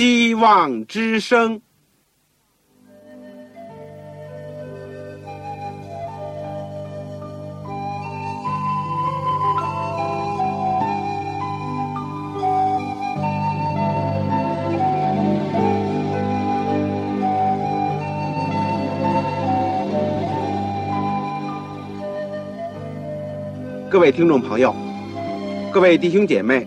希望之声。各位听众朋友，各位弟兄姐妹，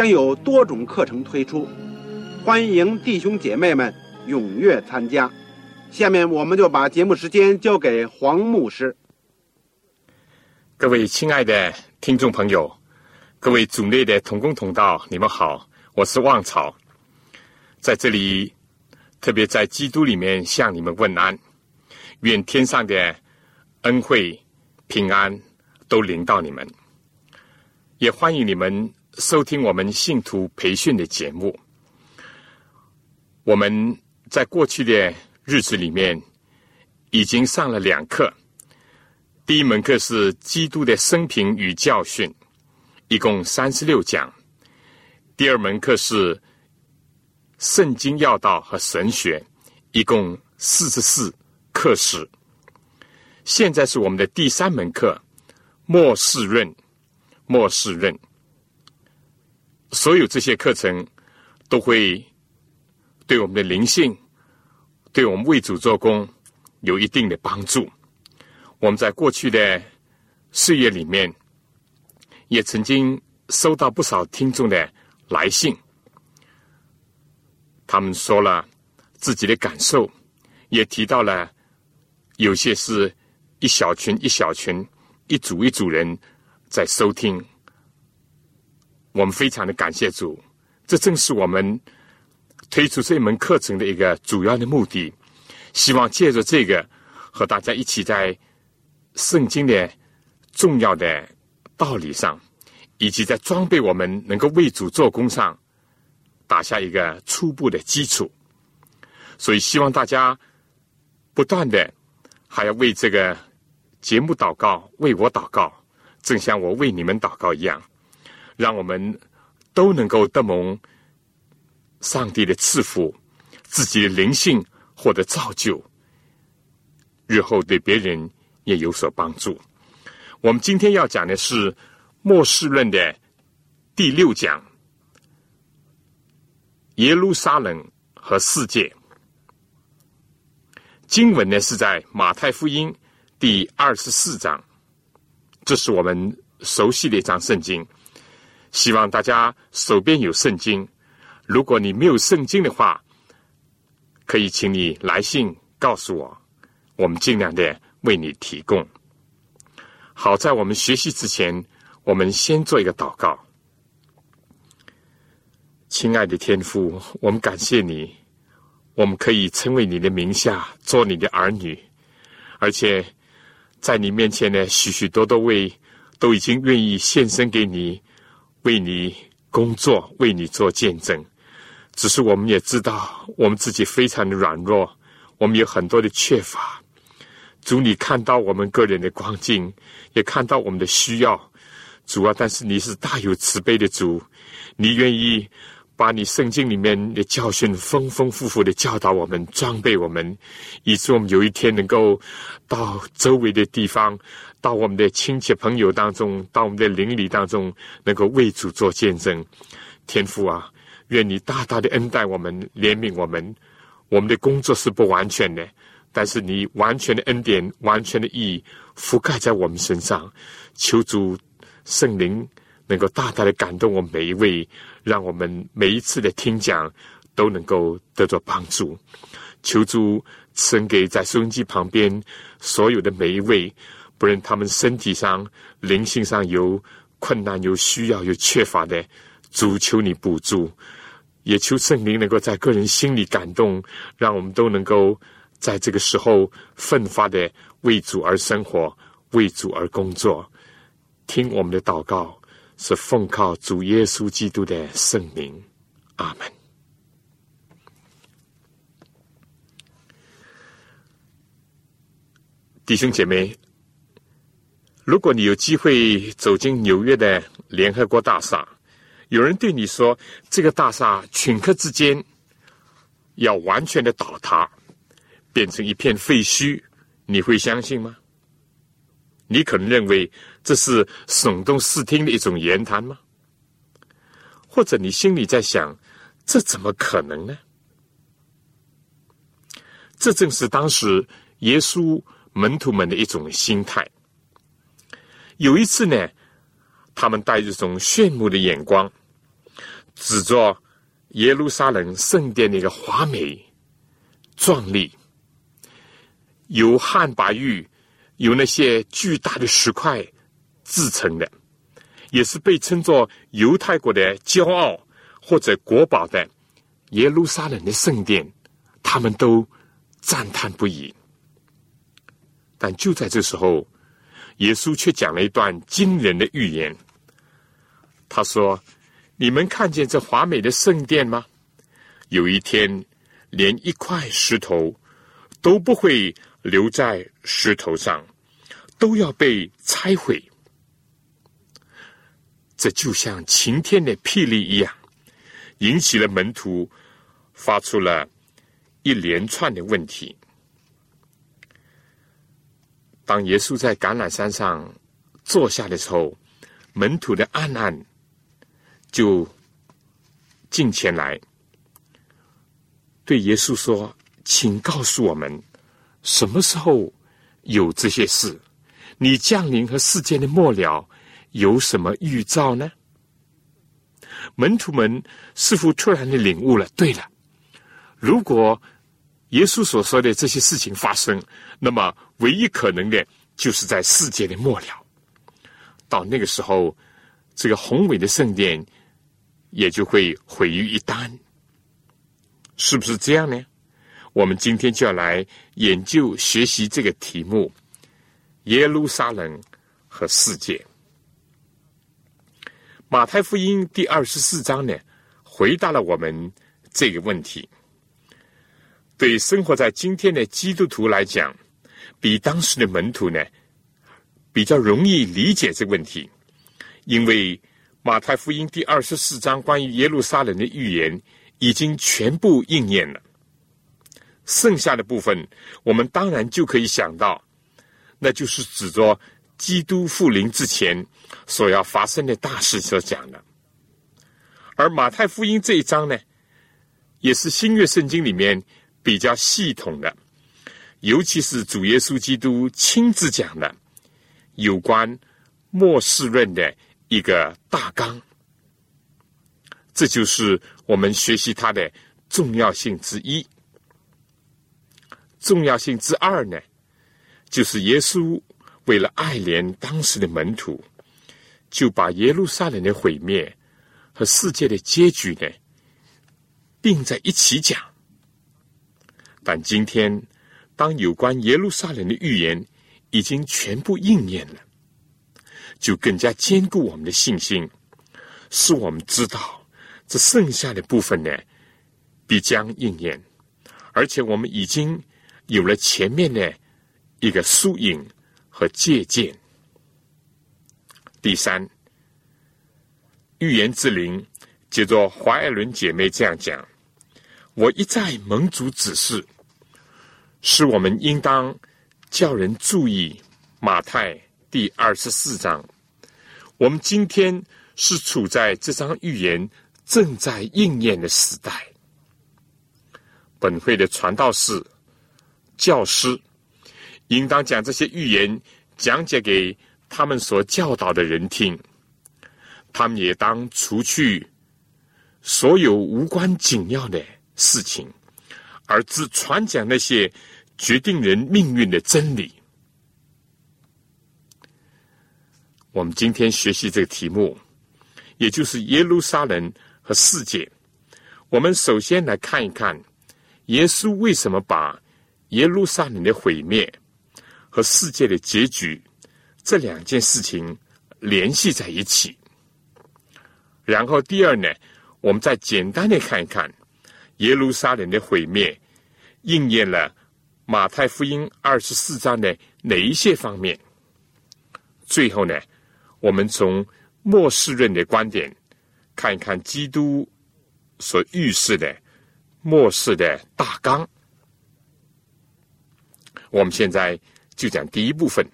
将有多种课程推出，欢迎弟兄姐妹们踊跃参加。下面我们就把节目时间交给黄牧师。各位亲爱的听众朋友，各位组内的同工同道，你们好，我是旺草，在这里特别在基督里面向你们问安，愿天上的恩惠平安。都领到你们，也欢迎你们收听我们信徒培训的节目。我们在过去的日子里面已经上了两课，第一门课是基督的生平与教训，一共三十六讲；第二门课是圣经要道和神学，一共四十四课时。现在是我们的第三门课。末世论，末世论，所有这些课程都会对我们的灵性，对我们为主做工有一定的帮助。我们在过去的岁月里面，也曾经收到不少听众的来信，他们说了自己的感受，也提到了有些是一小群一小群。一组一组人在收听，我们非常的感谢主，这正是我们推出这门课程的一个主要的目的。希望借着这个，和大家一起在圣经的重要的道理上，以及在装备我们能够为主做工上，打下一个初步的基础。所以，希望大家不断的还要为这个。节目祷告，为我祷告，正像我为你们祷告一样，让我们都能够得蒙上帝的赐福，自己的灵性获得造就，日后对别人也有所帮助。我们今天要讲的是末世论的第六讲：耶路撒冷和世界。经文呢是在马太福音。第二十四章，这是我们熟悉的一章圣经。希望大家手边有圣经。如果你没有圣经的话，可以请你来信告诉我，我们尽量的为你提供。好在我们学习之前，我们先做一个祷告。亲爱的天父，我们感谢你，我们可以称为你的名下，做你的儿女，而且。在你面前呢，许许多多位都已经愿意献身给你，为你工作，为你做见证。只是我们也知道，我们自己非常的软弱，我们有很多的缺乏。主，你看到我们个人的光景，也看到我们的需要。主啊，但是你是大有慈悲的主，你愿意。把你圣经里面的教训丰丰富富的教导我们，装备我们，以致我们有一天能够到周围的地方，到我们的亲戚朋友当中，到我们的邻里当中，能够为主做见证。天父啊，愿你大大的恩待我们，怜悯我们。我们的工作是不完全的，但是你完全的恩典、完全的意义覆盖在我们身上。求主圣灵能够大大的感动我们每一位。让我们每一次的听讲都能够得到帮助。求主赐给在收音机旁边所有的每一位，不论他们身体上、灵性上有困难、有需要、有缺乏的，主求你补助，也求圣灵能够在个人心里感动，让我们都能够在这个时候奋发的为主而生活，为主而工作。听我们的祷告，是奉靠主耶稣基督的圣名，阿门。弟兄姐妹，如果你有机会走进纽约的联合国大厦，有人对你说这个大厦顷刻之间要完全的倒塌，变成一片废墟，你会相信吗？你可能认为这是耸动视听的一种言谈吗？或者你心里在想，这怎么可能呢？这正是当时耶稣门徒们的一种心态。有一次呢，他们带着一种炫目的眼光。指着耶路撒冷圣殿的一个华美、壮丽，由汉白玉、由那些巨大的石块制成的，也是被称作犹太国的骄傲或者国宝的耶路撒冷的圣殿，他们都赞叹不已。但就在这时候，耶稣却讲了一段惊人的预言。他说。你们看见这华美的圣殿吗？有一天，连一块石头都不会留在石头上，都要被拆毁。这就像晴天的霹雳一样，引起了门徒发出了一连串的问题。当耶稣在橄榄山上坐下的时候，门徒的暗暗。就进前来，对耶稣说：“请告诉我们，什么时候有这些事？你降临和世间的末了有什么预兆呢？”门徒们似乎突然的领悟了。对了，如果耶稣所说的这些事情发生，那么唯一可能的就是在世界的末了。到那个时候，这个宏伟的圣殿。也就会毁于一旦，是不是这样呢？我们今天就要来研究学习这个题目：耶路撒冷和世界。马太福音第二十四章呢，回答了我们这个问题。对生活在今天的基督徒来讲，比当时的门徒呢，比较容易理解这个问题，因为。马太福音第二十四章关于耶路撒冷的预言已经全部应验了，剩下的部分我们当然就可以想到，那就是指着基督复临之前所要发生的大事所讲的。而马太福音这一章呢，也是新约圣经里面比较系统的，尤其是主耶稣基督亲自讲的有关末世论的。一个大纲，这就是我们学习它的重要性之一。重要性之二呢，就是耶稣为了爱怜当时的门徒，就把耶路撒冷的毁灭和世界的结局呢并在一起讲。但今天，当有关耶路撒冷的预言已经全部应验了。就更加坚固我们的信心，使我们知道这剩下的部分呢，必将应验，而且我们已经有了前面的一个疏影和借鉴。第三，预言之灵，接着华爱伦姐妹这样讲：“我一再蒙主指示，使我们应当叫人注意马太。”第二十四章，我们今天是处在这张预言正在应验的时代。本会的传道士、教师，应当将这些预言讲解给他们所教导的人听。他们也当除去所有无关紧要的事情，而只传讲那些决定人命运的真理。我们今天学习这个题目，也就是耶路撒冷和世界。我们首先来看一看，耶稣为什么把耶路撒冷的毁灭和世界的结局这两件事情联系在一起。然后第二呢，我们再简单的看一看耶路撒冷的毁灭应验了马太福音二十四章的哪一些方面。最后呢，我们从末世论的观点看一看基督。所预示的末世的大纲，我们现在就讲第一部分：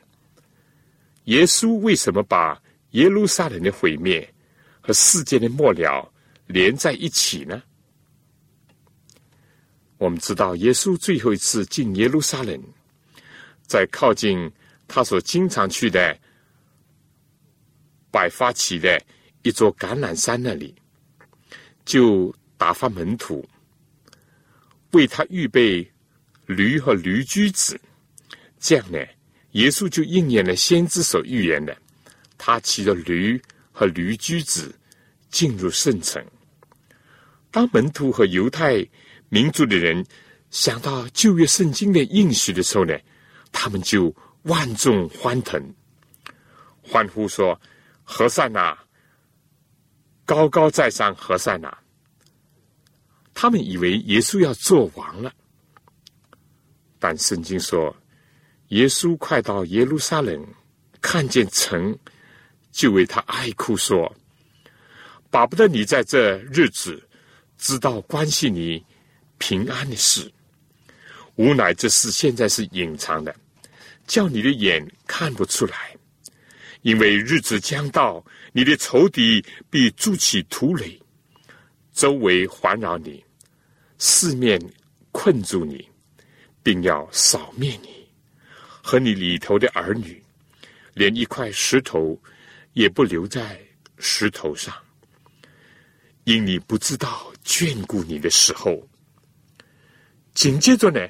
耶稣为什么把耶路撒冷的毁灭和世界的末了连在一起呢？我们知道，耶稣最后一次进耶路撒冷，在靠近他所经常去的百发起的一座橄榄山那里。就打发门徒为他预备驴和驴驹子，这样呢，耶稣就应验了先知所预言的，他骑着驴和驴驹子进入圣城。当门徒和犹太民族的人想到旧约圣经的应许的时候呢，他们就万众欢腾，欢呼说：“何塞纳！”高高在上，何塞纳？他们以为耶稣要做王了，但圣经说，耶稣快到耶路撒冷，看见城，就为他哀哭说：“巴不得你在这日子知道关系你平安的事，无奈这事现在是隐藏的，叫你的眼看不出来，因为日子将到。”你的仇敌必筑起土垒，周围环绕你，四面困住你，并要扫灭你和你里头的儿女，连一块石头也不留在石头上，因你不知道眷顾你的时候。紧接着呢，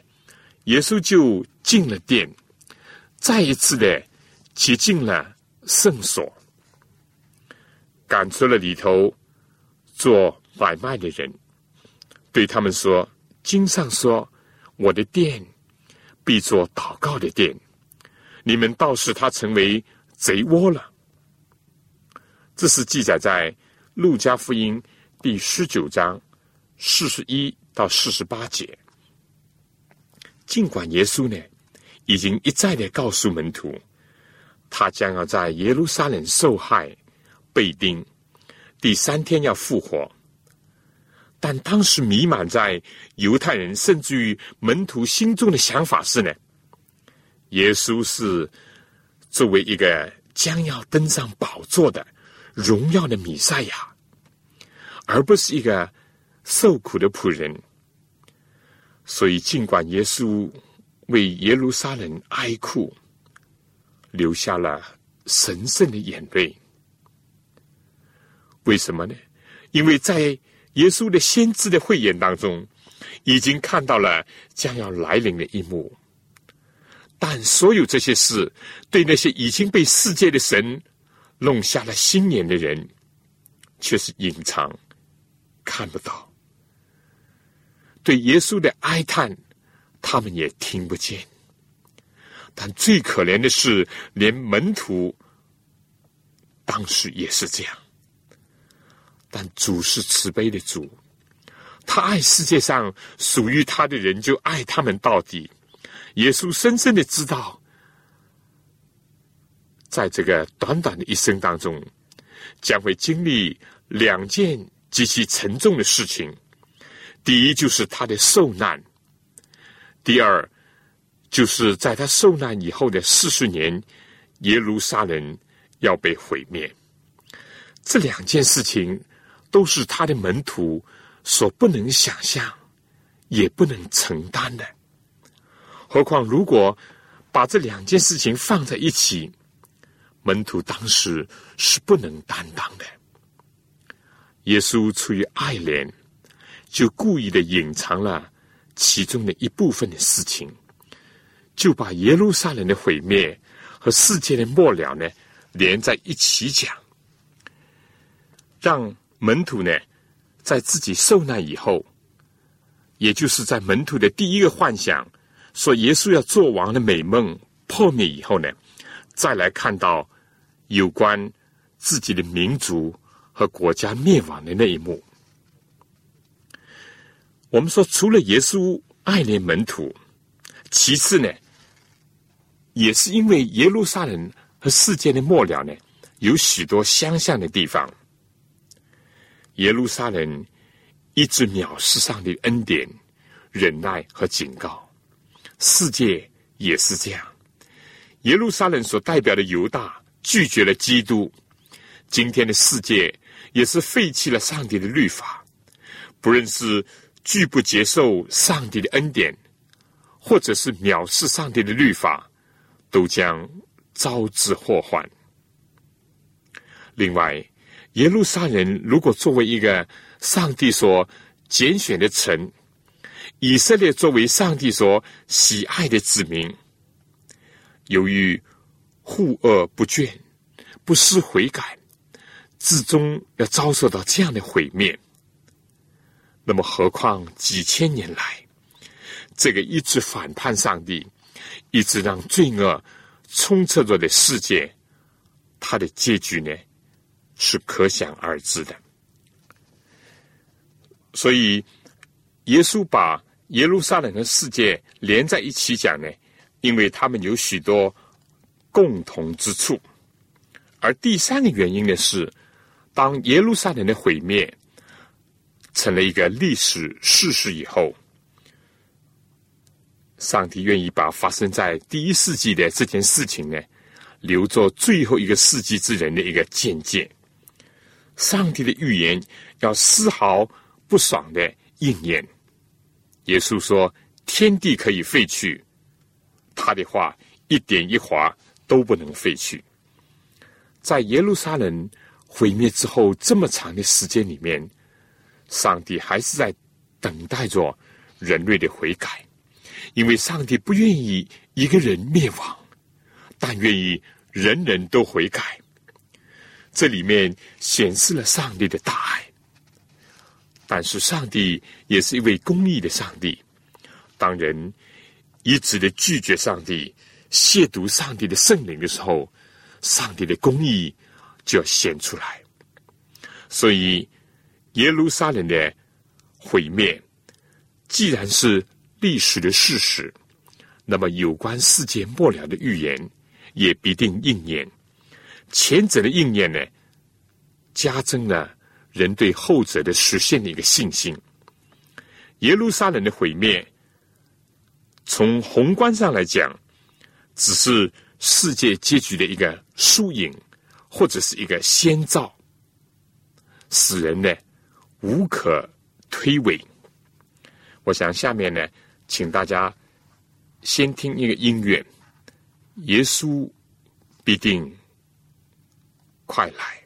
耶稣就进了殿，再一次的挤进了圣所。赶出了里头做买卖的人，对他们说：“经上说，我的店必做祷告的店，你们倒使他成为贼窝了。”这是记载在路加福音第十九章四十一到四十八节。尽管耶稣呢已经一再的告诉门徒，他将要在耶路撒冷受害。被钉，第三天要复活。但当时弥漫在犹太人甚至于门徒心中的想法是呢：耶稣是作为一个将要登上宝座的荣耀的弥赛亚，而不是一个受苦的仆人。所以，尽管耶稣为耶路撒冷哀哭，流下了神圣的眼泪。为什么呢？因为在耶稣的先知的慧眼当中，已经看到了将要来临的一幕。但所有这些事，对那些已经被世界的神弄瞎了心眼的人，却是隐藏，看不到。对耶稣的哀叹，他们也听不见。但最可怜的是，连门徒当时也是这样。但主是慈悲的主，他爱世界上属于他的人，就爱他们到底。耶稣深深的知道，在这个短短的一生当中，将会经历两件极其沉重的事情。第一，就是他的受难；第二，就是在他受难以后的四十年，耶路撒冷要被毁灭。这两件事情。都是他的门徒所不能想象，也不能承担的。何况如果把这两件事情放在一起，门徒当时是不能担当的。耶稣出于爱怜，就故意的隐藏了其中的一部分的事情，就把耶路撒冷的毁灭和世界的末了呢连在一起讲，让。门徒呢，在自己受难以后，也就是在门徒的第一个幻想，说耶稣要做王的美梦破灭以后呢，再来看到有关自己的民族和国家灭亡的那一幕。我们说，除了耶稣爱怜门徒，其次呢，也是因为耶路撒冷和世界的末了呢，有许多相像的地方。耶路撒冷一直藐视上的恩典、忍耐和警告，世界也是这样。耶路撒冷所代表的犹大拒绝了基督，今天的世界也是废弃了上帝的律法，不论是拒不接受上帝的恩典，或者是藐视上帝的律法，都将招致祸患。另外，耶路撒冷如果作为一个上帝所拣选的城，以色列作为上帝所喜爱的子民，由于护恶不倦、不思悔改，至终要遭受到这样的毁灭，那么何况几千年来，这个一直反叛上帝、一直让罪恶充斥着的世界，它的结局呢？是可想而知的，所以耶稣把耶路撒冷和世界连在一起讲呢，因为他们有许多共同之处。而第三个原因呢是，当耶路撒冷的毁灭成了一个历史事实以后，上帝愿意把发生在第一世纪的这件事情呢，留作最后一个世纪之人的一个见解。上帝的预言要丝毫不爽的应验。耶稣说：“天地可以废去，他的话一点一划都不能废去。”在耶路撒冷毁灭之后这么长的时间里面，上帝还是在等待着人类的悔改，因为上帝不愿意一个人灭亡，但愿意人人都悔改。这里面显示了上帝的大爱，但是上帝也是一位公义的上帝。当人一直的拒绝上帝、亵渎上帝的圣灵的时候，上帝的公义就要显出来。所以，耶路撒冷的毁灭既然是历史的事实，那么有关世界末了的预言也必定应验。前者的应验呢，加增了人对后者的实现的一个信心。耶路撒冷的毁灭，从宏观上来讲，只是世界结局的一个缩影，或者是一个先兆，使人呢无可推诿。我想下面呢，请大家先听一个音乐，耶稣必定。快来！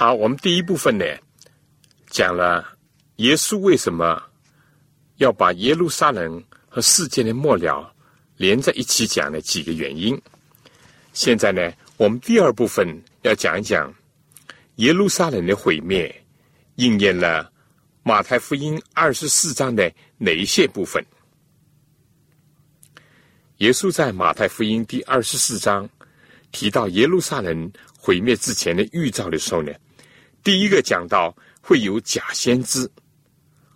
好，我们第一部分呢，讲了耶稣为什么要把耶路撒冷和世界的末了连在一起讲的几个原因。现在呢，我们第二部分要讲一讲耶路撒冷的毁灭，应验了马太福音二十四章的哪一些部分？耶稣在马太福音第二十四章提到耶路撒冷毁灭之前的预兆的时候呢，第一个讲到会有假先知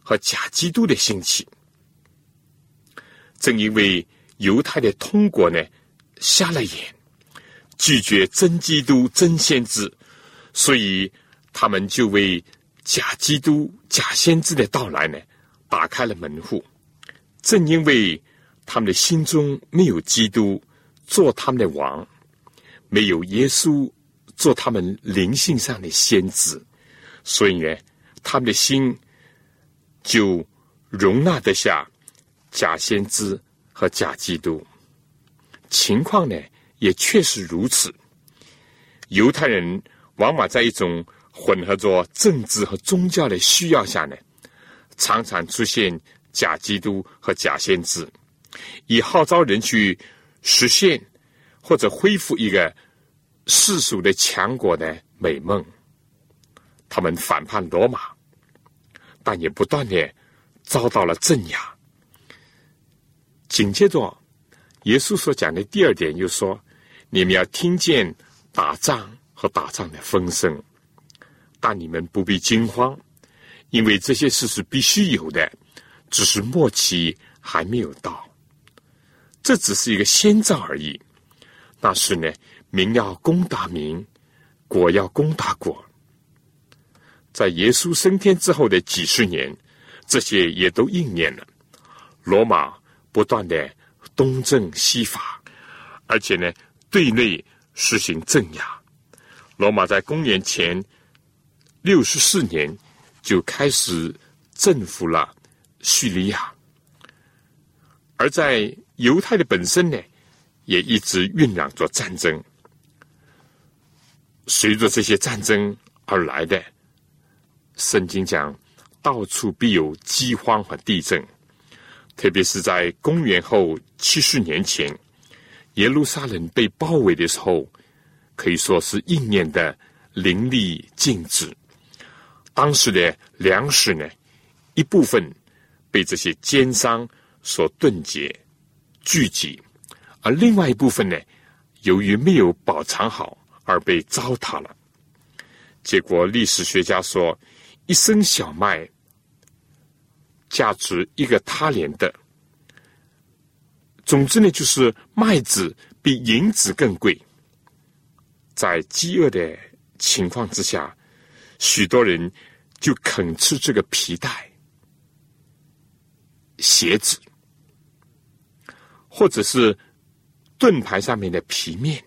和假基督的兴起。正因为犹太的通国呢瞎了眼，拒绝真基督、真先知，所以他们就为假基督、假先知的到来呢打开了门户。正因为他们的心中没有基督做他们的王，没有耶稣做他们灵性上的先知，所以呢，他们的心就容纳得下假先知和假基督。情况呢，也确实如此。犹太人往往在一种混合着政治和宗教的需要下呢，常常出现假基督和假先知。以号召人去实现或者恢复一个世俗的强国的美梦，他们反叛罗马，但也不断的遭到了镇压。紧接着，耶稣所讲的第二点又说：“你们要听见打仗和打仗的风声，但你们不必惊慌，因为这些事是必须有的，只是末期还没有到。”这只是一个先兆而已。那是呢，民要攻打民，国要攻打国。在耶稣升天之后的几十年，这些也都应验了。罗马不断的东征西伐，而且呢，对内实行镇压。罗马在公元前六十四年就开始征服了叙利亚，而在犹太的本身呢，也一直酝酿着战争。随着这些战争而来的，圣经讲，到处必有饥荒和地震。特别是在公元后七十年前，耶路撒冷被包围的时候，可以说是应验的淋漓尽致。当时的粮食呢，一部分被这些奸商所冻结。聚集，而另外一部分呢，由于没有保藏好而被糟蹋了。结果，历史学家说，一升小麦价值一个他连的。总之呢，就是麦子比银子更贵。在饥饿的情况之下，许多人就肯吃这个皮带、鞋子。或者是盾牌上面的皮面，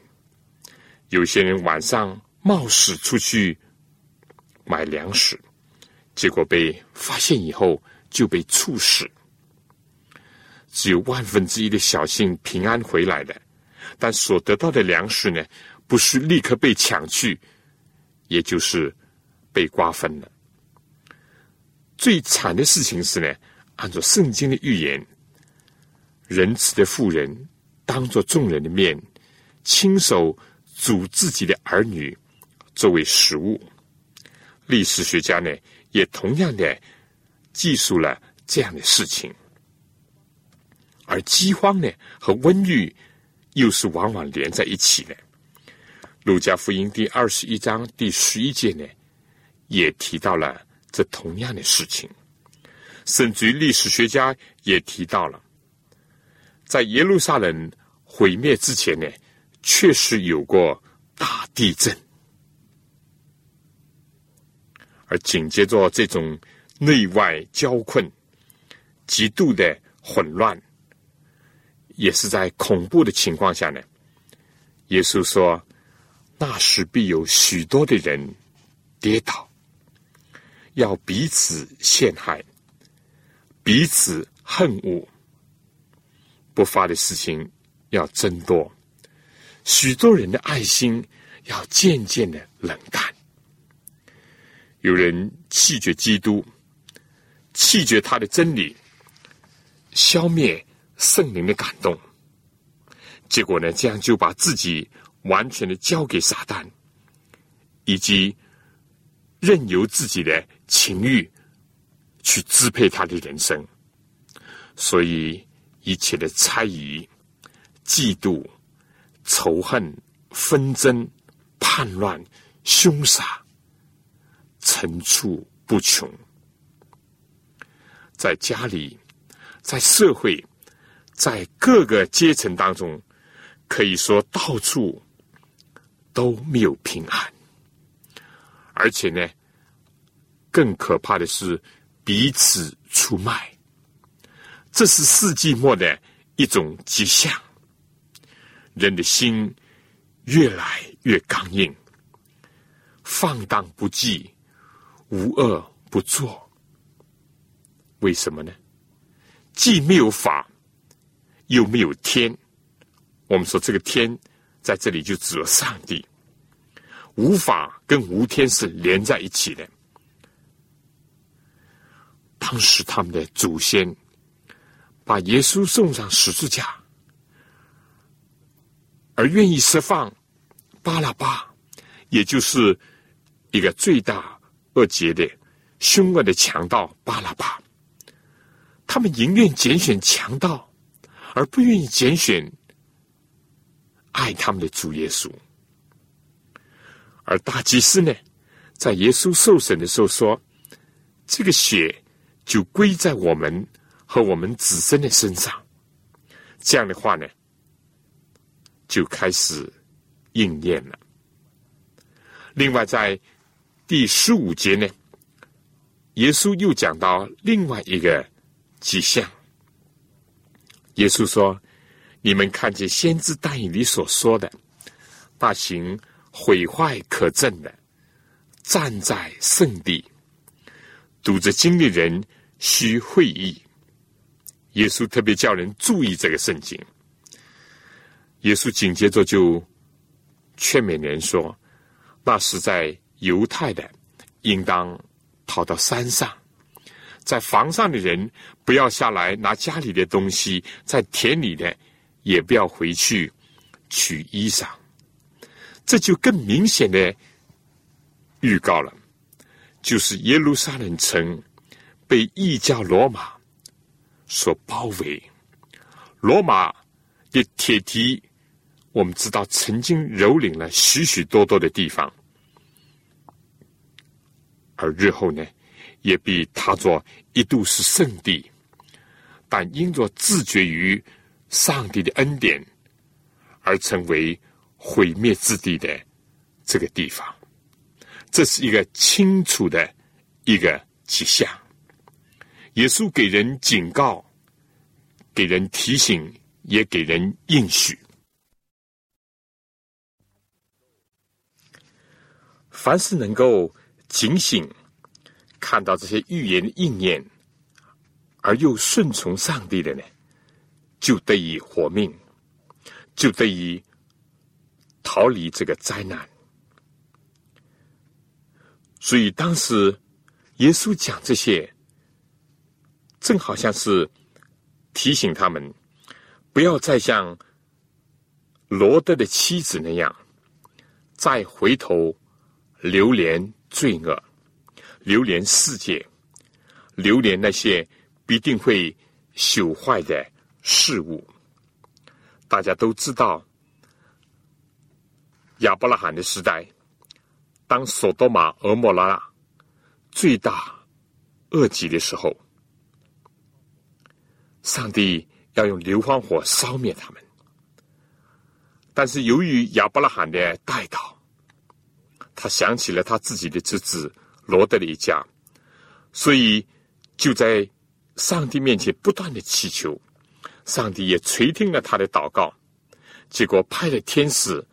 有些人晚上冒死出去买粮食，结果被发现以后就被处死。只有万分之一的小幸平安回来的，但所得到的粮食呢，不是立刻被抢去，也就是被瓜分了。最惨的事情是呢，按照圣经的预言。仁慈的妇人当着众人的面，亲手煮自己的儿女作为食物。历史学家呢，也同样的记述了这样的事情。而饥荒呢和瘟疫又是往往连在一起的。路加福音第二十一章第十一节呢，也提到了这同样的事情。甚至于历史学家也提到了。在耶路撒冷毁灭之前呢，确实有过大地震，而紧接着这种内外交困、极度的混乱，也是在恐怖的情况下呢。耶稣说：“那时必有许多的人跌倒，要彼此陷害，彼此恨恶。”不发的事情要增多，许多人的爱心要渐渐的冷淡。有人弃绝基督，弃绝他的真理，消灭圣灵的感动。结果呢，这样就把自己完全的交给撒旦，以及任由自己的情欲去支配他的人生。所以一切的猜疑、嫉妒、仇恨、纷争、叛乱、凶杀，层出不穷。在家里，在社会，在各个阶层当中。可以说到处都没有平安，而且呢，更可怕的是彼此出卖，这是世纪末的一种迹象。人的心越来越刚硬，放荡不羁，无恶不作。为什么呢？既没有法，又没有天。我们说这个天在这里就指了上帝，无法跟无天是连在一起的。当时他们的祖先把耶稣送上十字架，而愿意释放巴拉巴，也就是一个罪大恶极的凶恶的强盗巴拉巴。他们宁愿拣选强盗，而不愿意拣选。爱他们的主耶稣，而大祭司呢，在耶稣受审的时候说：“这个血就归在我们和我们子孙的身上。”这样的话呢，就开始应验了。另外，在第十五节呢，耶稣又讲到另外一个迹象。耶稣说。你们看见先知大以里所说的，大行毁坏可憎的，站在圣地，堵着经的人需会意。耶稣特别叫人注意这个圣经。耶稣紧接着就劝勉人说：“那是在犹太的，应当逃到山上；在房上的人，不要下来拿家里的东西；在田里的。”也不要回去取衣裳，这就更明显的预告了，就是耶路撒冷城被异教罗马所包围。罗马的铁蹄，我们知道曾经蹂躏了许许多多的地方，而日后呢，也被他作一度是圣地，但因着自绝于。上帝的恩典，而成为毁灭之地的这个地方，这是一个清楚的一个迹象。耶稣给人警告，给人提醒，也给人应许。凡是能够警醒，看到这些预言的应验，而又顺从上帝的呢？就得以活命，就得以逃离这个灾难。所以当时耶稣讲这些，正好像是提醒他们，不要再像罗德的妻子那样，再回头流连罪恶，流连世界，流连那些必定会朽坏的。事物，大家都知道，亚伯拉罕的时代，当索多玛、俄摩拉最大恶极的时候，上帝要用硫磺火烧灭他们。但是由于亚伯拉罕的带祷，他想起了他自己的侄子罗德的一家，所以就在上帝面前不断的祈求。上帝也垂听了他的祷告，结果派了天使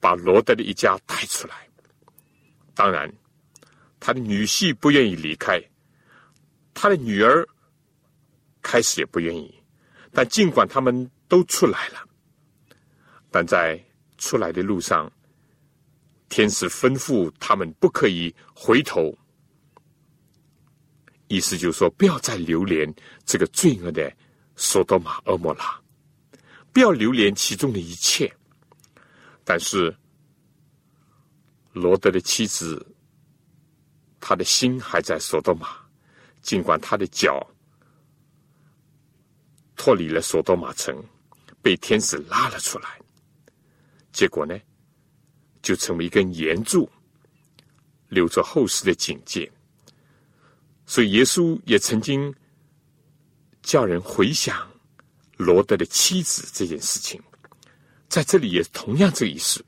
把罗德的一家带出来。当然，他的女婿不愿意离开，他的女儿开始也不愿意。但尽管他们都出来了，但在出来的路上，天使吩咐他们不可以回头，意思就是说，不要再留恋这个罪恶的索多玛、俄摩拉，不要留恋其中的一切。但是，罗德的妻子，他的心还在索多玛，尽管他的脚脱离了索多玛城，被天使拉了出来，结果呢，就成为一根岩柱，留着后世的警戒。所以，耶稣也曾经叫人回想罗德的妻子这件事情，在这里也同样这个意思。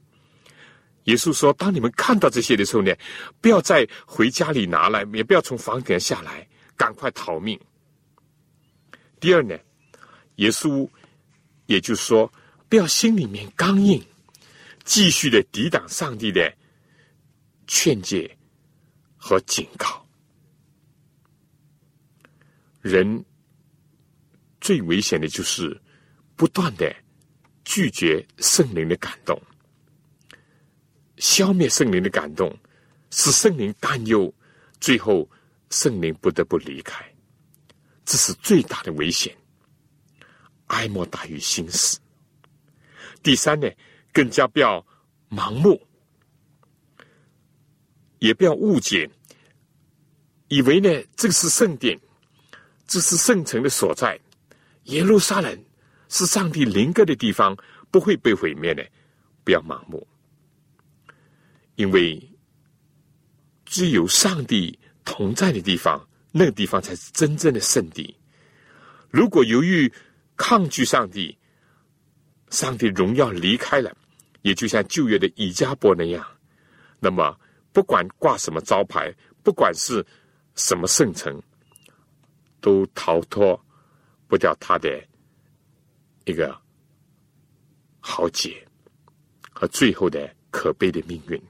耶稣说：“当你们看到这些的时候呢，不要再回家里拿来，也不要从房顶下来，赶快逃命。”第二呢，耶稣也就是说，不要心里面刚硬，继续的抵挡上帝的劝诫和警告。人最危险的就是不断的拒绝圣灵的感动，消灭圣灵的感动，使圣灵担忧，最后圣灵不得不离开，这是最大的危险。哀莫大于心死。第三呢，更加不要盲目，也不要误解，以为呢这是圣殿。这是圣城的所在，耶路撒冷是上帝灵格的地方，不会被毁灭的。不要盲目，因为只有上帝同在的地方，那个地方才是真正的圣地。如果由于抗拒上帝，上帝荣耀离开了，也就像旧约的以加伯那样，那么不管挂什么招牌，不管是什么圣城。都逃脱不掉他的一个豪杰和最后的可悲的命运，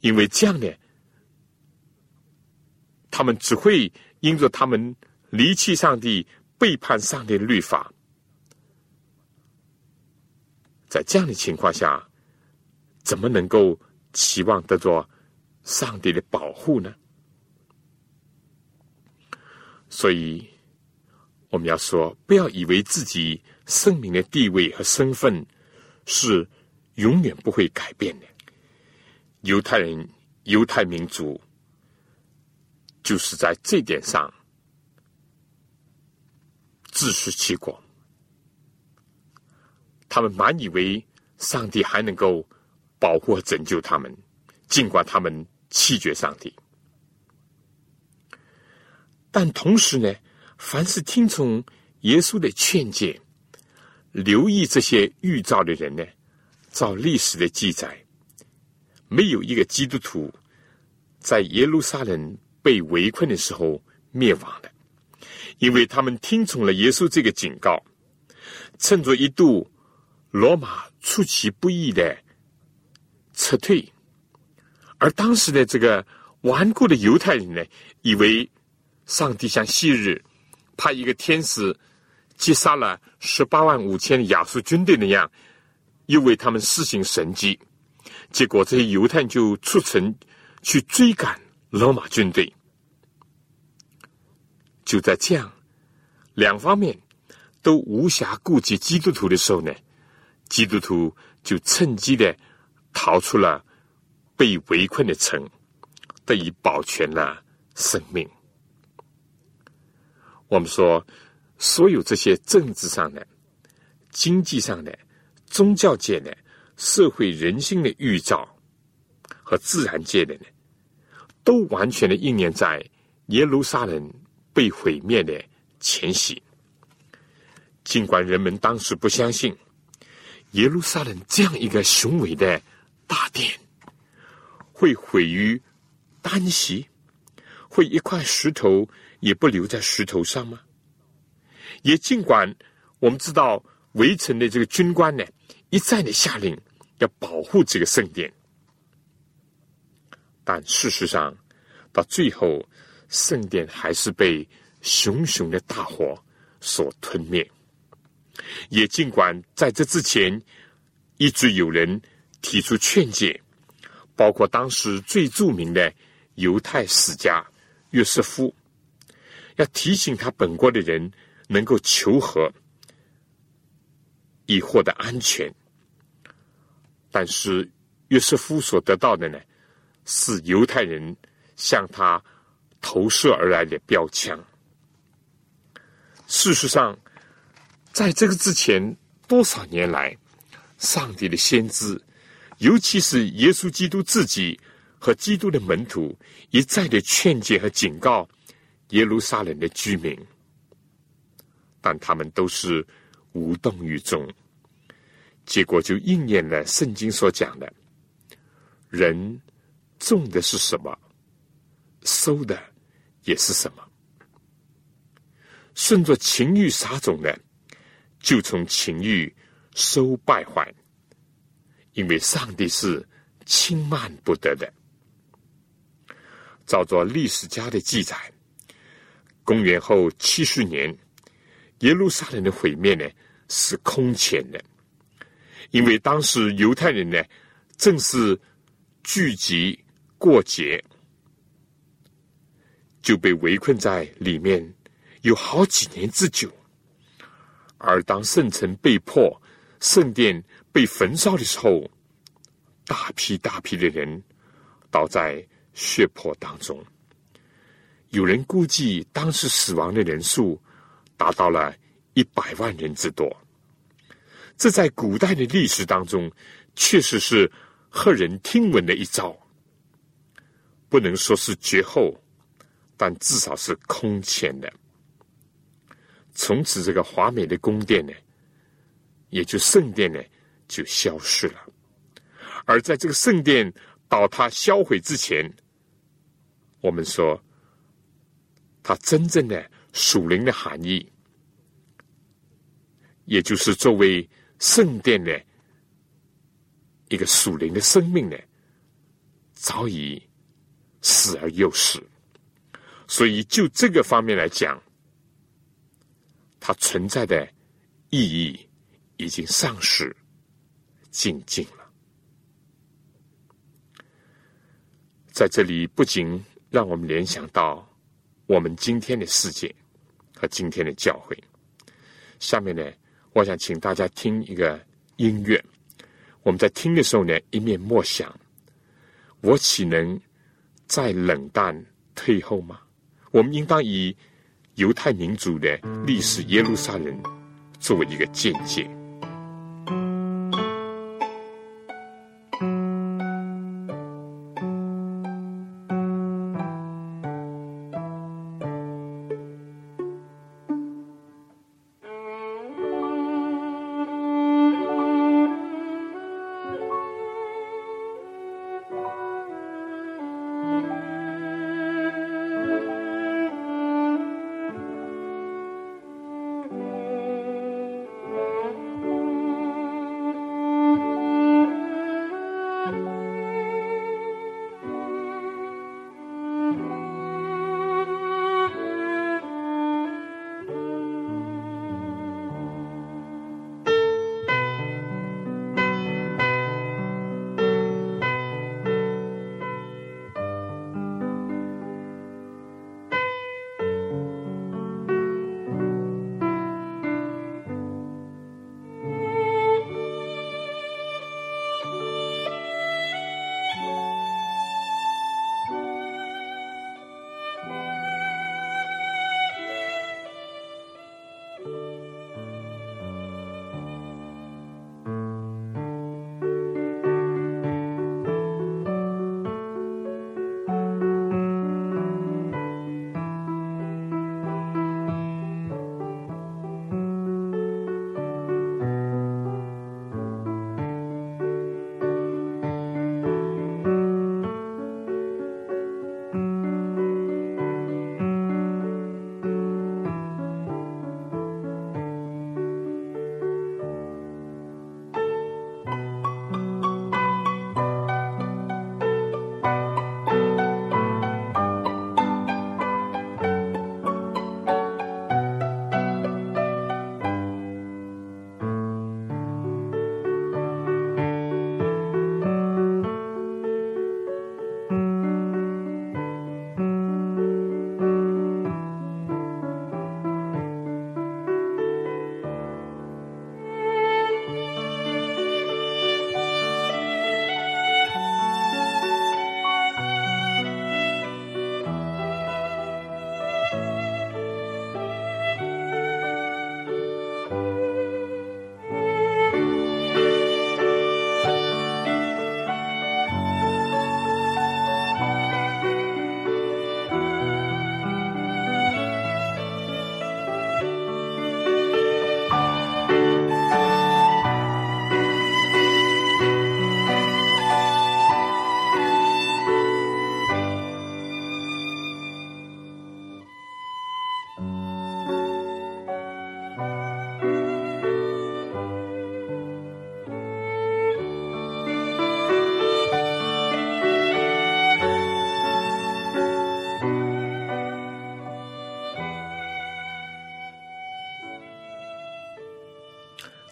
因为这样呢，他们只会因着他们离弃上帝、背叛上帝的律法，在这样的情况下，怎么能够期望得着上帝的保护呢？所以，我们要说，不要以为自己生命的地位和身份是永远不会改变的。犹太人、犹太民族就是在这点上自食其果。他们满以为上帝还能够保护和拯救他们，尽管他们弃绝上帝。但同时呢，凡是听从耶稣的劝诫、留意这些预兆的人呢，照历史的记载，没有一个基督徒在耶路撒冷被围困的时候灭亡的，因为他们听从了耶稣这个警告，趁着一度罗马出其不意的撤退，而当时的这个顽固的犹太人呢，以为。上帝像昔日派一个天使击杀了十八万五千亚述军队那样，又为他们施行神迹。结果这些犹太人就出城去追赶罗马军队。就在这样两方面都无暇顾及基督徒的时候呢，基督徒就趁机的逃出了被围困的城，得以保全了生命。我们说，所有这些政治上的、经济上的、宗教界的、社会人心的预兆和自然界的呢，都完全的应验在耶路撒冷被毁灭的前夕。尽管人们当时不相信耶路撒冷这样一个雄伟的大殿会毁于单席，会一块石头。也不留在石头上吗？也尽管我们知道围城的这个军官呢，一再的下令要保护这个圣殿，但事实上到最后，圣殿还是被熊熊的大火所吞灭。也尽管在这之前，一直有人提出劝诫，包括当时最著名的犹太史家约瑟夫。要提醒他本国的人能够求和，以获得安全。但是约瑟夫所得到的呢，是犹太人向他投射而来的标枪。事实上，在这个之前多少年来，上帝的先知，尤其是耶稣基督自己和基督的门徒，一再的劝诫和警告耶路撒冷的居民，但他们都是无动于衷，结果就应验了圣经所讲的：人种的是什么，收的也是什么。顺着情欲撒种的，就从情欲收败坏。因为上帝是轻慢不得的。照着历史家的记载，公元后七十年，耶路撒冷的毁灭呢是空前的，因为当时犹太人呢正是聚集过节，就被围困在里面。有好几年之久，而当圣城被破、圣殿被焚烧的时候，大批大批的人倒在血泊当中。有人估计，当时死亡的人数达到了一百万人之多。这在古代的历史当中，确实是骇人听闻的一招。不能说是绝后，但至少是空前的。从此，这个华美的宫殿呢，也就圣殿呢，就消失了。而在这个圣殿倒塌销毁之前，我们说，它真正的属灵的含义，也就是作为圣殿的一个属灵的生命呢，早已死而又死。所以，就这个方面来讲。它存在的意义已经丧失尽尽了。在这里，不仅让我们联想到我们今天的世界和今天的教会。下面呢，我想请大家听一个音乐。我们在听的时候呢，一面默想：我岂能再冷淡退后吗？我们应当以。犹太民族的历史，耶路撒冷作为一个见解。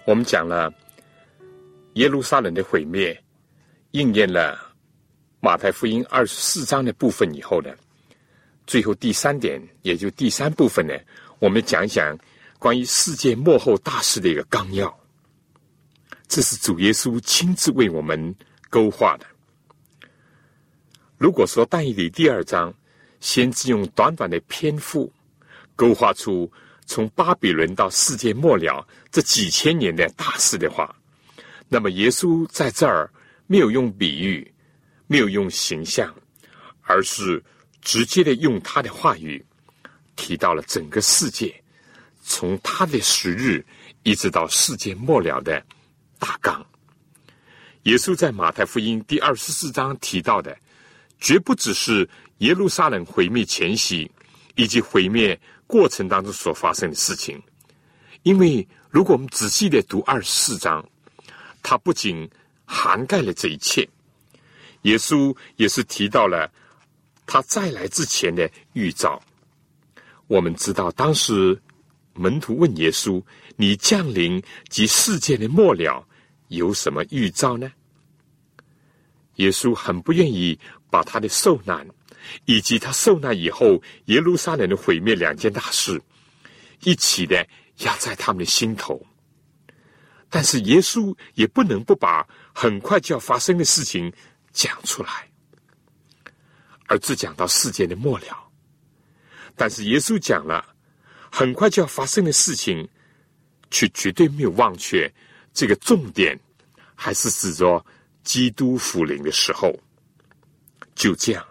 我们讲了耶路撒冷的毁灭，应验了马太福音二十四章的部分以后呢，最后第三点，也就第三部分呢，我们讲一讲关于世界末后大事的一个纲要。这是主耶稣亲自为我们勾画的。如果说但以理第二章，先只用短短的篇幅勾画出从巴比伦到世界末了这几千年的大事的话，那么耶稣在这儿没有用比喻，没有用形象，而是直接的用他的话语提到了整个世界，从他的时日一直到世界末了的大纲。耶稣在马太福音第二十四章提到的。绝不只是耶路撒冷毁灭前夕以及毁灭过程当中所发生的事情，因为如果我们仔细的读二十四章，它不仅涵盖了这一切，耶稣也是提到了他再来之前的预兆。我们知道，当时门徒问耶稣：“你降临及世界的末了有什么预兆呢？”耶稣很不愿意。把他的受难，以及他受难以后耶路撒冷的毁灭两件大事，一起的压在他们的心头。但是耶稣也不能不把很快就要发生的事情讲出来，而只讲到世界的末了。但是耶稣讲了很快就要发生的事情，却绝对没有忘却这个重点，还是指着基督复临的时候。就这样，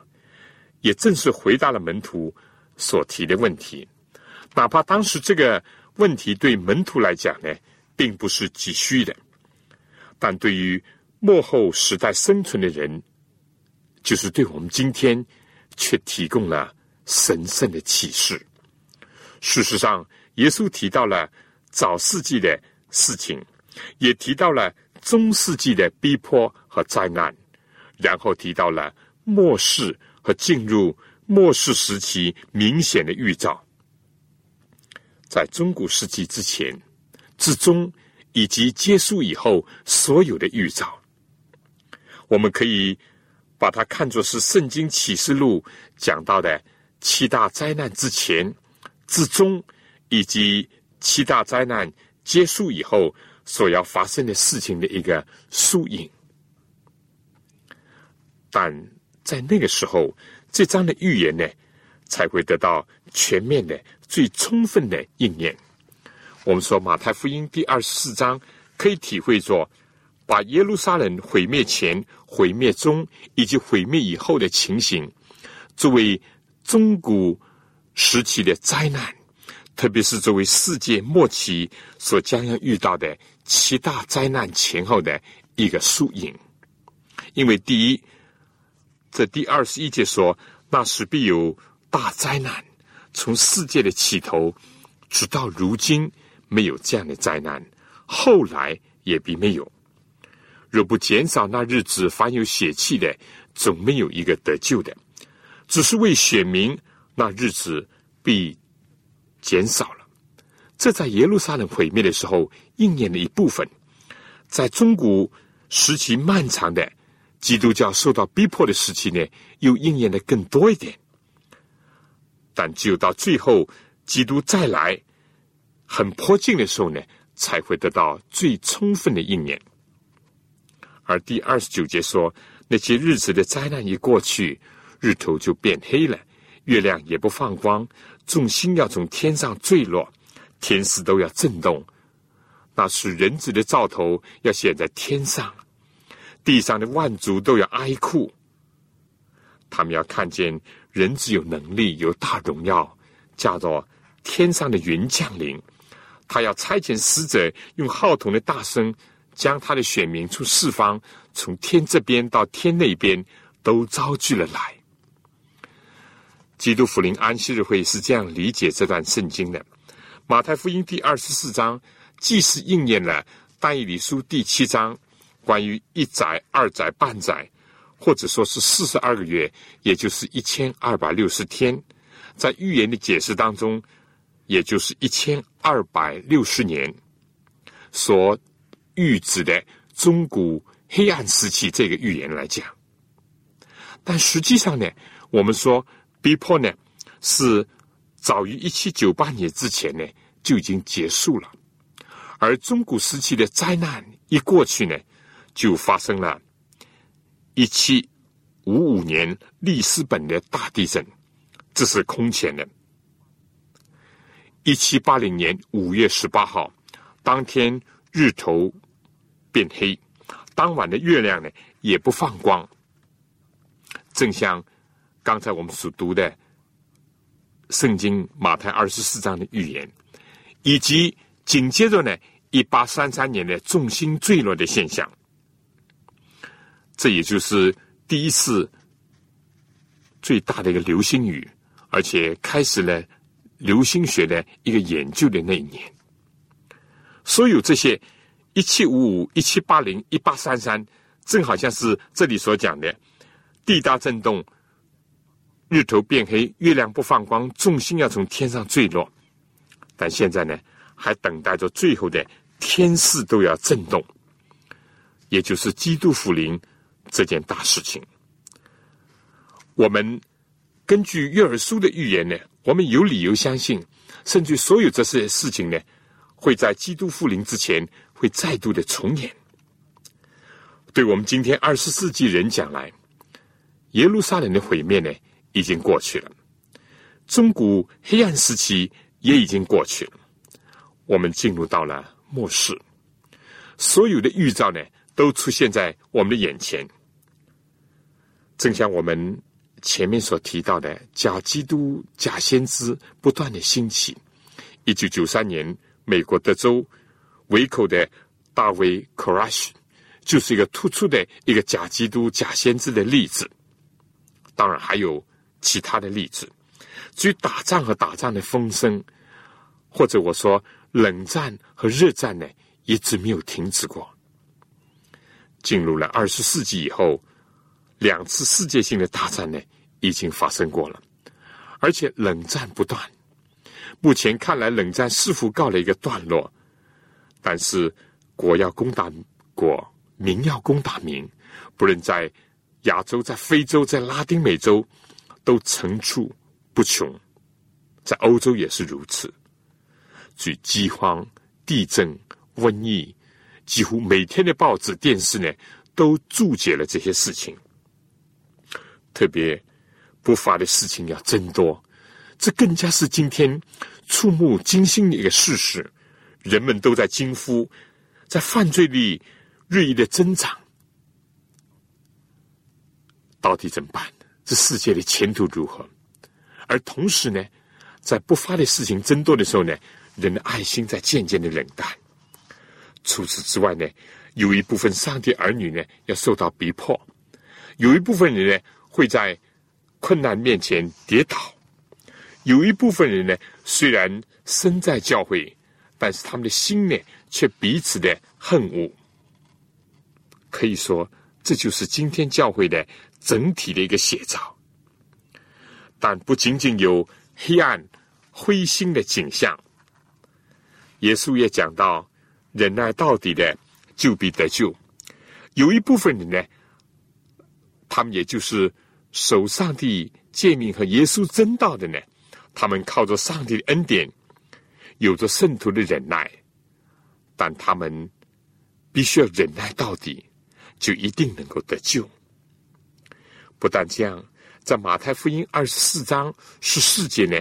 也正是回答了门徒所提的问题。哪怕当时这个问题对门徒来讲呢，并不是急需的，但对于幕后时代生存的人，就是对我们今天，却提供了神圣的启示。事实上，耶稣提到了早世纪的事情，也提到了中世纪的逼迫和灾难，然后提到了。末世和进入末世时期明显的预兆，在中古世纪之前、至中以及结束以后所有的预兆，我们可以把它看作是《圣经启示录》讲到的七大灾难之前、至中以及七大灾难结束以后所要发生的事情的一个缩影，但。在那个时候，这章的预言呢，才会得到全面的、最充分的应验。我们说马太福音第二十四章可以体会作，把耶路撒冷毁灭前、毁灭中以及毁灭以后的情形，作为中古时期的灾难，特别是作为世界末期所将要遇到的七大灾难前后的一个缩影。因为第一。这第二十一节说，那时必有大灾难，从世界的起头，直到如今没有这样的灾难，后来也必没有。若不减少那日子，凡有血气的，总没有一个得救的。只是为选民，那日子必减少了。这在耶路撒冷毁灭的时候应验的一部分，在中古时期漫长的。基督教受到逼迫的时期呢，又应验的更多一点。但只有到最后，基督再来很迫近的时候呢，才会得到最充分的应验。而第二十九节说，那些日子的灾难一过去，日头就变黑了，月亮也不放光，众星要从天上坠落，天使都要震动，那是人子的兆头要显在天上。地上的万族都要哀哭，他们要看见人只有能力、有大荣耀，叫做天上的云降临。他要差遣使者，用号筒的大声，将他的选民从四方，从天这边到天那边，都招聚了来。基督福临安息日会是这样理解这段圣经的。马太福音第二十四章，既是应验了但以理书第七章。关于一载、二载、半载，或者说是四十二个月，也就是一千二百六十天，在预言的解释当中，也就是一千二百六十年。所预指的中古黑暗时期这个预言来讲。但实际上呢，我们说逼迫呢是早于一七九八年之前呢就已经结束了，而中古时期的灾难一过去呢，就发生了一七五五年利斯本的大地震，这是空前的。一七八零年五月十八号，当天日头变黑，当晚的月亮呢也不放光，正像刚才我们所读的《圣经》马太二十四章的预言，以及紧接着呢一八三三年的重心坠落的现象，这也就是第一次最大的一个流星雨，而且开始了。流星学的一个研究的那一年，所有这些一七五五、一七八零、一八三三，正好像是这里所讲的地大震动、日头变黑、月亮不放光、重心要从天上坠落。但现在呢，还等待着最后的天势都要震动，也就是基督复临这件大事情。我们根据约尔书的预言呢。我们有理由相信，甚至所有这些事情呢，会在基督复临之前会再度的重演。对我们今天二十世纪人讲来，耶路撒冷的毁灭呢已经过去了，中古黑暗时期也已经过去了，我们进入到了末世，所有的预兆呢都出现在我们的眼前，正像我们。前面所提到的假基督、假先知不断的兴起。一九九三年，美国德州维口的大卫·克拉什就是一个突出的一个假基督、假先知的例子。当然还有其他的例子。至于打仗和打仗的风声，或者我说冷战和热战呢，一直没有停止过。进入了二十世纪以后。两次世界性的大战呢，已经发生过了，而且冷战不断。目前看来，冷战似乎告了一个段落，但是国要攻打国，民要攻打民，不论在亚洲、在非洲、在拉丁美洲，都层出不穷，在欧洲也是如此。据饥荒、地震、瘟疫，几乎每天的报纸、电视呢，都注解了这些事情。特别不法的事情要增多，这更加是今天触目惊心的一个事实。人们都在惊呼，在犯罪率日益的增长，到底怎么办？这世界的前途如何？而同时呢，在不法的事情增多的时候呢，人的爱心在渐渐的冷淡。除此之外呢，有一部分上帝儿女呢要受到逼迫，有一部分人呢。会在困难面前跌倒，有一部分人呢，虽然身在教会，但是他们的心呢，却彼此的恨恶。可以说，这就是今天教会的整体的一个写照。但不仅仅有黑暗、灰心的景象，耶稣也讲到，忍耐到底的就必得救。有一部分人呢，他们也就是。守上帝诫命和耶稣真道的呢？他们靠着上帝的恩典，有着圣徒的忍耐，但他们必须要忍耐到底，就一定能够得救。不但这样，在马太福音二十四章十四节呢，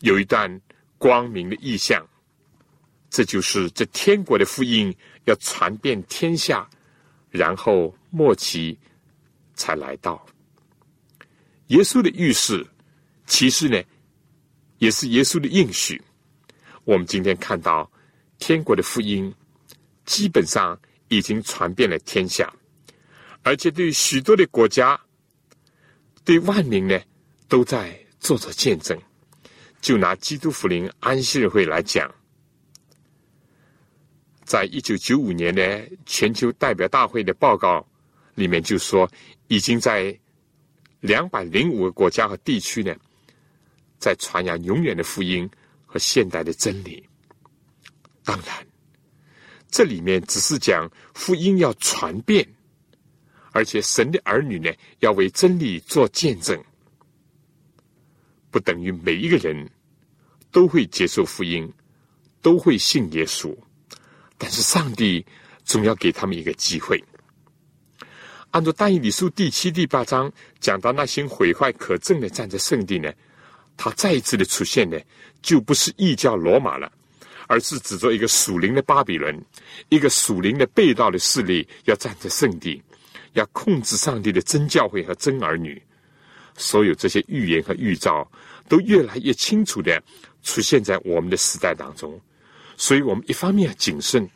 有一段光明的意象，这就是这天国的福音要传遍天下，然后末期才来到。耶稣的预示，其实呢，也是耶稣的应许。我们今天看到天国的福音，基本上已经传遍了天下，而且对许多的国家、对万民呢，都在做着见证。就拿基督福临安息日会来讲，在一九九五年的全球代表大会的报告里面就说，已经在。两百零五个国家和地区呢，在传扬永远的福音和现代的真理。当然，这里面只是讲福音要传遍，而且神的儿女呢要为真理做见证，不等于每一个人都会接受福音，都会信耶稣。但是上帝总要给他们一个机会。按照但以理书第七、第八章讲到那些毁坏可憎的站在圣地呢，他再一次的出现呢，就不是异教罗马了，而是指着一个属灵的巴比伦，一个属灵的被盗的势力要站在圣地，要控制上帝的真教会和真儿女。所有这些预言和预兆都越来越清楚的出现在我们的时代当中。所以我们一方面要谨慎，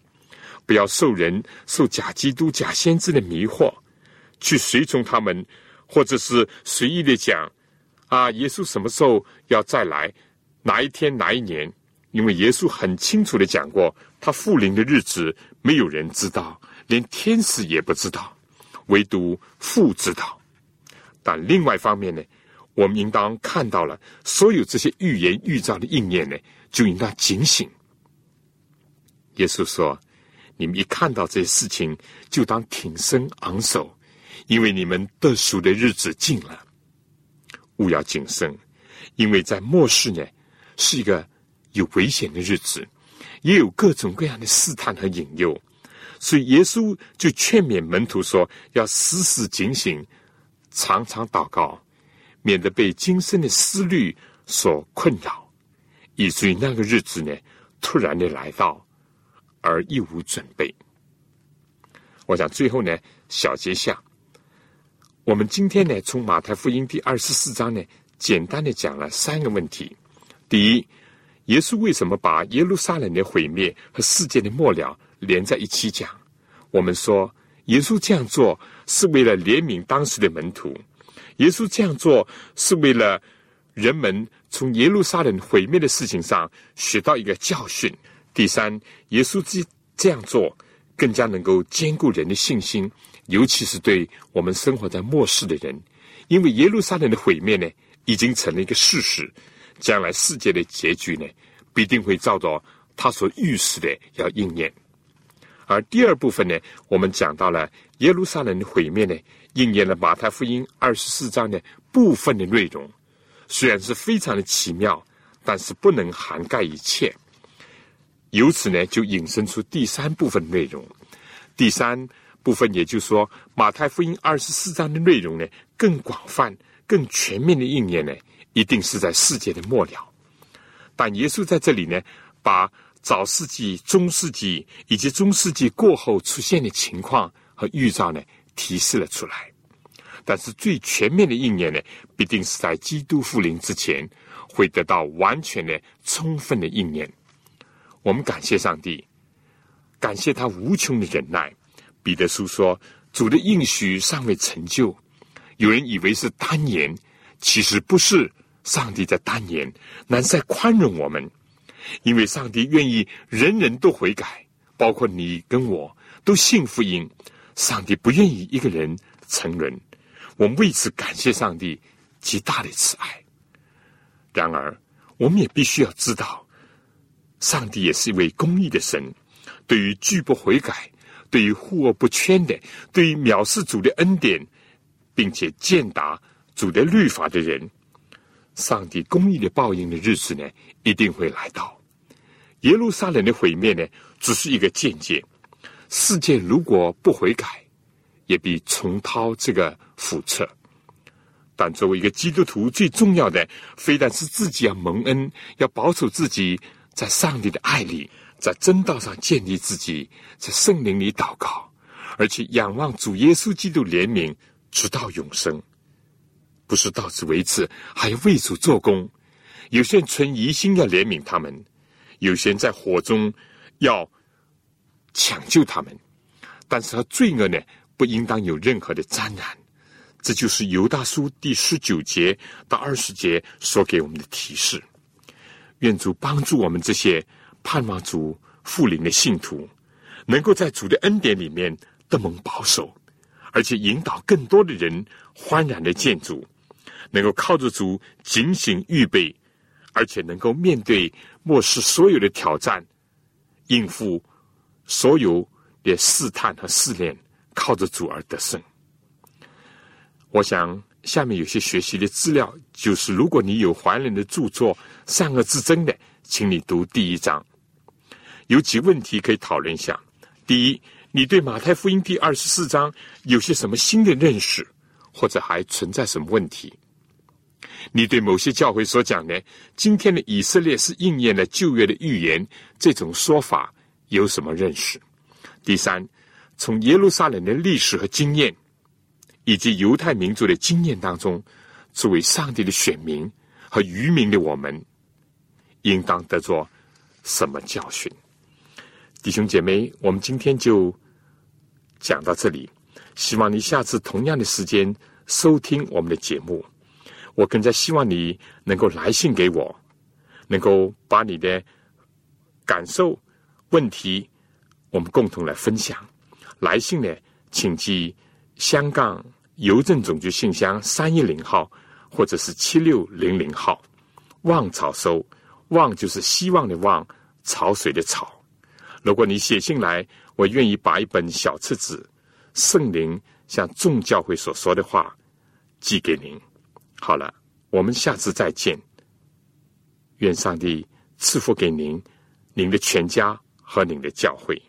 不要受人、受假基督、假先知的迷惑。去随从他们，或者是随意的讲啊，耶稣什么时候要再来？哪一天？哪一年？因为耶稣很清楚的讲过，他复临的日子没有人知道，连天使也不知道，唯独父知道。但另外一方面呢，我们应当看到了所有这些预言预兆的应验呢，就应当警醒。耶稣说：“你们一看到这些事情，就当挺身昂首。”因为你们得赎的日子近了，勿要谨慎，因为在末世呢，是一个有危险的日子，也有各种各样的试探和引诱，所以耶稣就劝勉门徒说，要时时警醒，常常祷告，免得被今生的思虑所困扰，以至于那个日子呢，突然的来到，而一无准备。我想最后呢，小结下。我们今天呢，从马太福音第二十四章呢，简单的讲了三个问题。第一，耶稣为什么把耶路撒冷的毁灭和世界的末了连在一起讲？我们说，耶稣这样做是为了怜悯当时的门徒，耶稣这样做是为了人们从耶路撒冷毁灭的事情上学到一个教训。第三，耶稣这这样做更加能够兼顾人的信心。尤其是对我们生活在末世的人，因为耶路撒冷的毁灭呢，已经成了一个事实，将来世界的结局呢，必定会照着他所预示的要应验。而第二部分呢，我们讲到了耶路撒冷的毁灭呢，应验了马太福音二十四章的部分的内容，虽然是非常的奇妙，但是不能涵盖一切。由此呢，就引申出第三部分内容，第三。部分，也就是说，马太福音二十四章的内容呢，更广泛、更全面的应验呢，一定是在世界的末了。但耶稣在这里呢，把早世纪、中世纪以及中世纪过后出现的情况和预兆呢，提示了出来。但是最全面的应验呢，必定是在基督复临之前，会得到完全的、充分的应验。我们感谢上帝，感谢他无穷的忍耐。彼得书说：“主的应许尚未成就，有人以为是单言，其实不是。上帝在单言，乃在宽容我们，因为上帝愿意人人都悔改，包括你跟我都信福音。上帝不愿意一个人沉沦，我们为此感谢上帝极大的慈爱。然而，我们也必须要知道，上帝也是一位公义的神，对于拒不悔改。”对于护恶不圈的，对于藐视主的恩典，并且践踏主的律法的人，上帝公义的报应的日子呢，一定会来到。耶路撒冷的毁灭呢，只是一个间接。世界如果不悔改，也必重蹈这个覆辙。但作为一个基督徒，最重要的，非但是自己要蒙恩，要保守自己在上帝的爱里。在真道上建立自己，在圣灵里祷告，而且仰望主耶稣基督怜悯，直到永生。不是到此为止，还要为主做工。有些人存疑心要怜悯他们，有些人在火中要抢救他们。但是，他罪恶呢，不应当有任何的沾染。这就是犹大书第十九节到二十节所给我们的提示。愿主帮助我们这些。盼望主复临的信徒，能够在主的恩典里面得蒙保守，而且引导更多的人欢然的建主，能够靠着主警醒预备，而且能够面对末世所有的挑战，应付所有的试探和试炼，靠着主而得胜。我想下面有些学习的资料，就是如果你有怀人的著作《善恶之争》的，请你读第一章。有几问题可以讨论一下。第一，你对马太福音第二十四章有些什么新的认识，或者还存在什么问题？你对某些教会所讲的今天的以色列是应验了旧约的预言这种说法有什么认识？第三，从耶路撒冷的历史和经验，以及犹太民族的经验当中，作为上帝的选民和愚民的我们，应当得着什么教训？弟兄姐妹，我们今天就讲到这里。希望你下次同样的时间收听我们的节目。我更加希望你能够来信给我，能够把你的感受、问题，我们共同来分享。来信呢，请寄香港邮政总局信箱三一零号，或者是七六零零号。望草收，望就是希望的望，潮水的潮。如果你写信来，我愿意把一本小册子《圣灵向众教会所说的话》寄给您。好了，我们下次再见。愿上帝赐福给您、您的全家和您的教会。